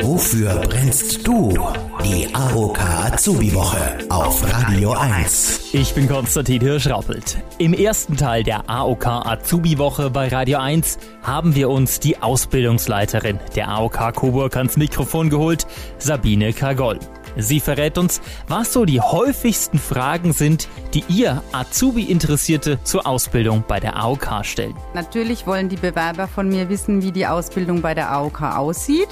Wofür brennst du? Die AOK Azubi Woche auf Radio 1. Ich bin Konstantin Hirschrappelt. Im ersten Teil der AOK Azubi Woche bei Radio 1 haben wir uns die Ausbildungsleiterin der AOK Coburg ans Mikrofon geholt, Sabine Kagol. Sie verrät uns, was so die häufigsten Fragen sind, die ihr Azubi-Interessierte zur Ausbildung bei der AOK stellen. Natürlich wollen die Bewerber von mir wissen, wie die Ausbildung bei der AOK aussieht.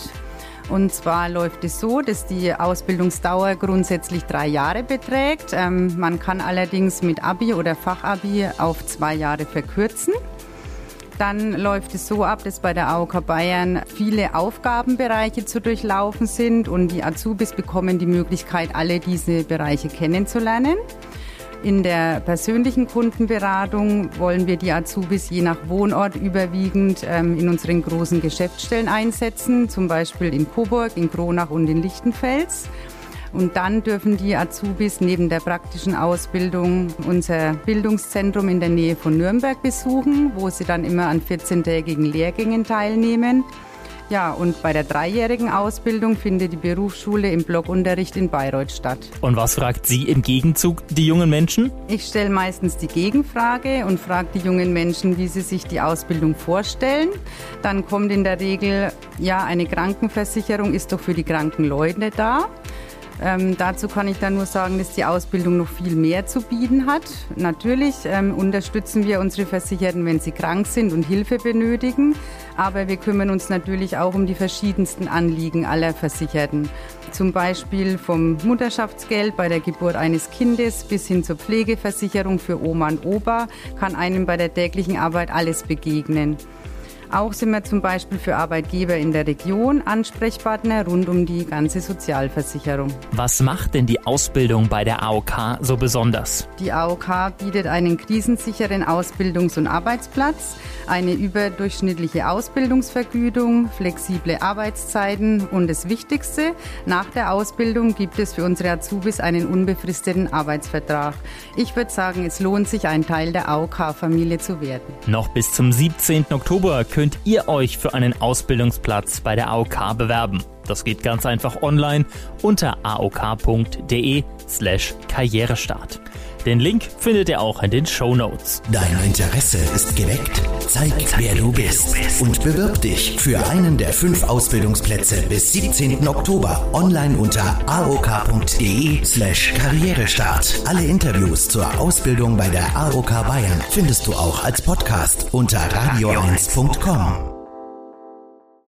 Und zwar läuft es so, dass die Ausbildungsdauer grundsätzlich drei Jahre beträgt. Ähm, man kann allerdings mit Abi oder Fachabi auf zwei Jahre verkürzen. Dann läuft es so ab, dass bei der AOK Bayern viele Aufgabenbereiche zu durchlaufen sind und die Azubis bekommen die Möglichkeit, alle diese Bereiche kennenzulernen. In der persönlichen Kundenberatung wollen wir die Azubis je nach Wohnort überwiegend ähm, in unseren großen Geschäftsstellen einsetzen, zum Beispiel in Coburg, in Kronach und in Lichtenfels. Und dann dürfen die Azubis neben der praktischen Ausbildung unser Bildungszentrum in der Nähe von Nürnberg besuchen, wo sie dann immer an 14-tägigen Lehrgängen teilnehmen. Ja, und bei der dreijährigen Ausbildung findet die Berufsschule im Blockunterricht in Bayreuth statt. Und was fragt sie im Gegenzug die jungen Menschen? Ich stelle meistens die Gegenfrage und frage die jungen Menschen, wie sie sich die Ausbildung vorstellen. Dann kommt in der Regel, ja, eine Krankenversicherung ist doch für die kranken Leute da. Ähm, dazu kann ich dann nur sagen, dass die Ausbildung noch viel mehr zu bieten hat. Natürlich ähm, unterstützen wir unsere Versicherten, wenn sie krank sind und Hilfe benötigen. Aber wir kümmern uns natürlich auch um die verschiedensten Anliegen aller Versicherten. Zum Beispiel vom Mutterschaftsgeld bei der Geburt eines Kindes bis hin zur Pflegeversicherung für Oma und Opa kann einem bei der täglichen Arbeit alles begegnen. Auch sind wir zum Beispiel für Arbeitgeber in der Region Ansprechpartner rund um die ganze Sozialversicherung. Was macht denn die Ausbildung bei der AOK so besonders? Die AOK bietet einen krisensicheren Ausbildungs- und Arbeitsplatz, eine überdurchschnittliche Ausbildungsvergütung, flexible Arbeitszeiten und das Wichtigste, nach der Ausbildung gibt es für unsere Azubis einen unbefristeten Arbeitsvertrag. Ich würde sagen, es lohnt sich, ein Teil der AOK-Familie zu werden. Noch bis zum 17. Oktober könnt ihr euch für einen Ausbildungsplatz bei der AOK bewerben. Das geht ganz einfach online unter aok.de slash Karrierestart. Den Link findet ihr auch in den Show Notes. Dein Interesse ist geweckt? Zeig, wer du bist und bewirb dich für einen der fünf Ausbildungsplätze bis 17. Oktober online unter aok.de slash Karrierestart. Alle Interviews zur Ausbildung bei der AOK Bayern findest du auch als Podcast unter radio1.com.